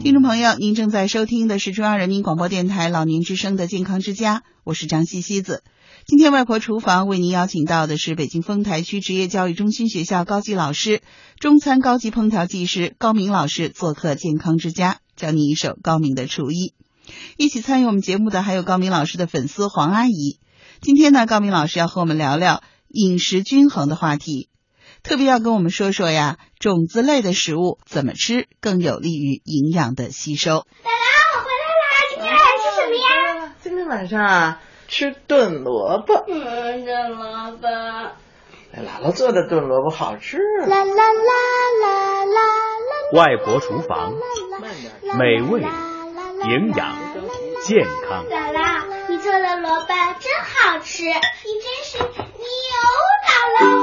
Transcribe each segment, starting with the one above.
听众朋友，您正在收听的是中央人民广播电台老年之声的健康之家，我是张西西子。今天外婆厨房为您邀请到的是北京丰台区职业教育中心学校高级老师、中餐高级烹调技师高明老师做客健康之家，教你一手高明的厨艺。一起参与我们节目的还有高明老师的粉丝黄阿姨。今天呢，高明老师要和我们聊聊饮食均衡的话题。特别要跟我们说说呀，种子类的食物怎么吃更有利于营养的吸收。姥姥，我回来啦！今天晚上吃什么呀？今天晚上啊，吃炖萝卜。嗯，炖萝卜。哎，姥姥做的炖萝卜好吃。啦啦啦啦啦啦。外婆厨房，美味、营养、健康。姥姥，你做的萝卜真好吃，你真是牛姥姥。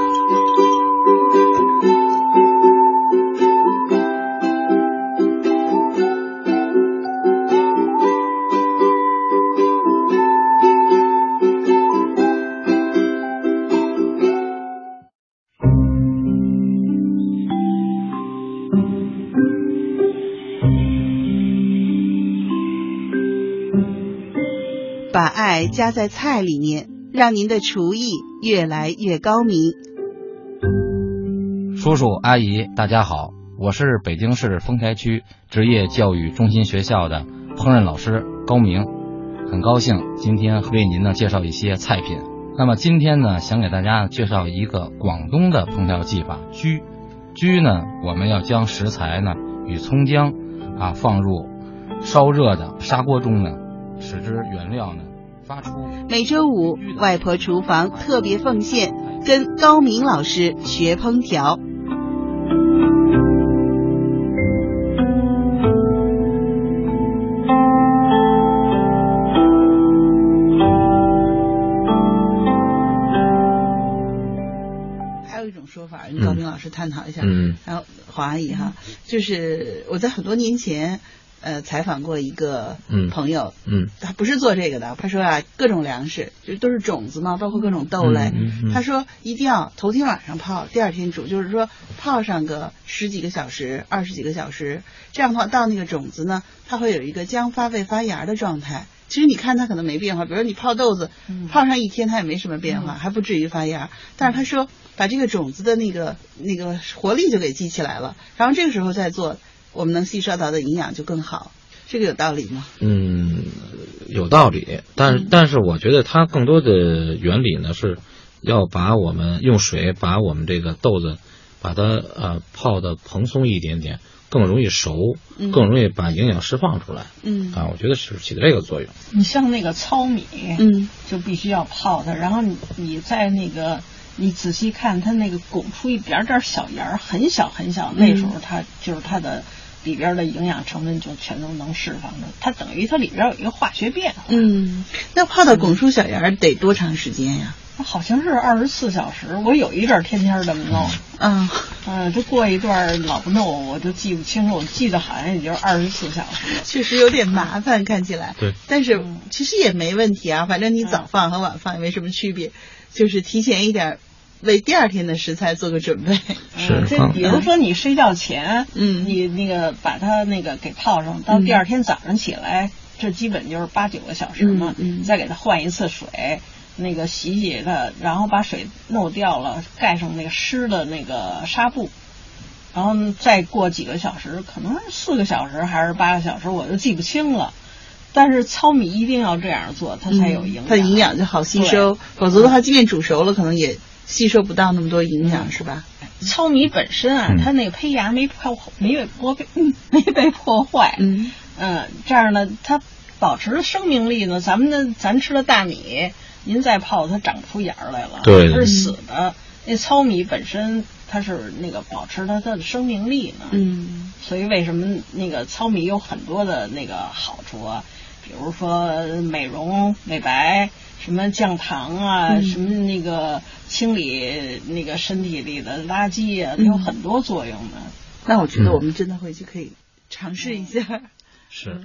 把爱加在菜里面，让您的厨艺越来越高明。叔叔阿姨，大家好，我是北京市丰台区职业教育中心学校的烹饪老师高明，很高兴今天为您呢介绍一些菜品。那么今天呢，想给大家介绍一个广东的烹调技法——焗。焗呢，我们要将食材呢与葱姜啊放入烧热的砂锅中呢，使之原料呢发出。每周五，外婆厨房特别奉献，跟高明老师学烹调。还有一种说法，跟高明老师探讨一下。嗯然后黄阿姨哈，就是我在很多年前，呃，采访过一个嗯。朋友，嗯。他不是做这个的，他说啊，各种粮食就都是种子嘛，包括各种豆类。嗯嗯嗯。他说一定要头天晚上泡，第二天煮，就是说泡上个十几个小时、二十几个小时，这样的话到那个种子呢，它会有一个将发未发芽的状态。其实你看它可能没变化，比如你泡豆子，泡上一天它也没什么变化，还不至于发芽。但是他说把这个种子的那个那个活力就给激起来了，然后这个时候再做，我们能吸收到的营养就更好。这个有道理吗？嗯，有道理，但嗯。但是我觉得它更多的原理呢是要把我们用水把我们这个豆子把它呃泡的蓬松一点点，更容易熟，嗯。更容易把营养释放出来。嗯。啊，我觉得是起的这个作用。你像那个糙米，嗯。就必须要泡它，然后你你在那个你仔细看它那个拱出一点点小芽儿，很小很小，那时候它就是它的里边的营养成分就全都能释放了，它等于它里边有一个化学变化。嗯，那泡到拱出小芽儿得多长时间呀？好像是二十四小时，我有一阵儿天天这么弄，嗯嗯，就过一段儿老不弄，我就记不清楚，我记得好像也就是二十四小时。确实有点麻烦，看起来。对，但是其实也没问题啊，反正你早放和晚放也没什么区别，就是提前一点为第二天的食材做个准备。嗯，这放比如说你睡觉前，嗯你那个把它那个给泡上，到第二天早上起来，这基本就是八九个小时嘛，嗯嗯再给它换一次水，那个洗洗它，然后把水弄掉了，盖上那个湿的那个纱布，然后再过几个小时，可能是四个小时还是八个小时，我就记不清了。但是糙米一定要这样做，它才有营养。嗯它营养就好吸收，否则的话，即便煮熟了，可能也吸收不到那么多营养，是吧？糙米本身啊，嗯它那个胚芽没破没被破嗯没被破坏，嗯嗯，这样呢，它保持生命力呢。咱们的咱吃的大米，您再泡它长不出芽儿来了，对它是死的。那糙米本身它是那个保持它它的生命力呢，嗯所以为什么那个糙米有很多的那个好处啊？比如说美容美白，什么降糖啊，嗯什么那个清理那个身体里的垃圾啊，有很多作用的。那我觉得我们真的回去可以尝试一下。是。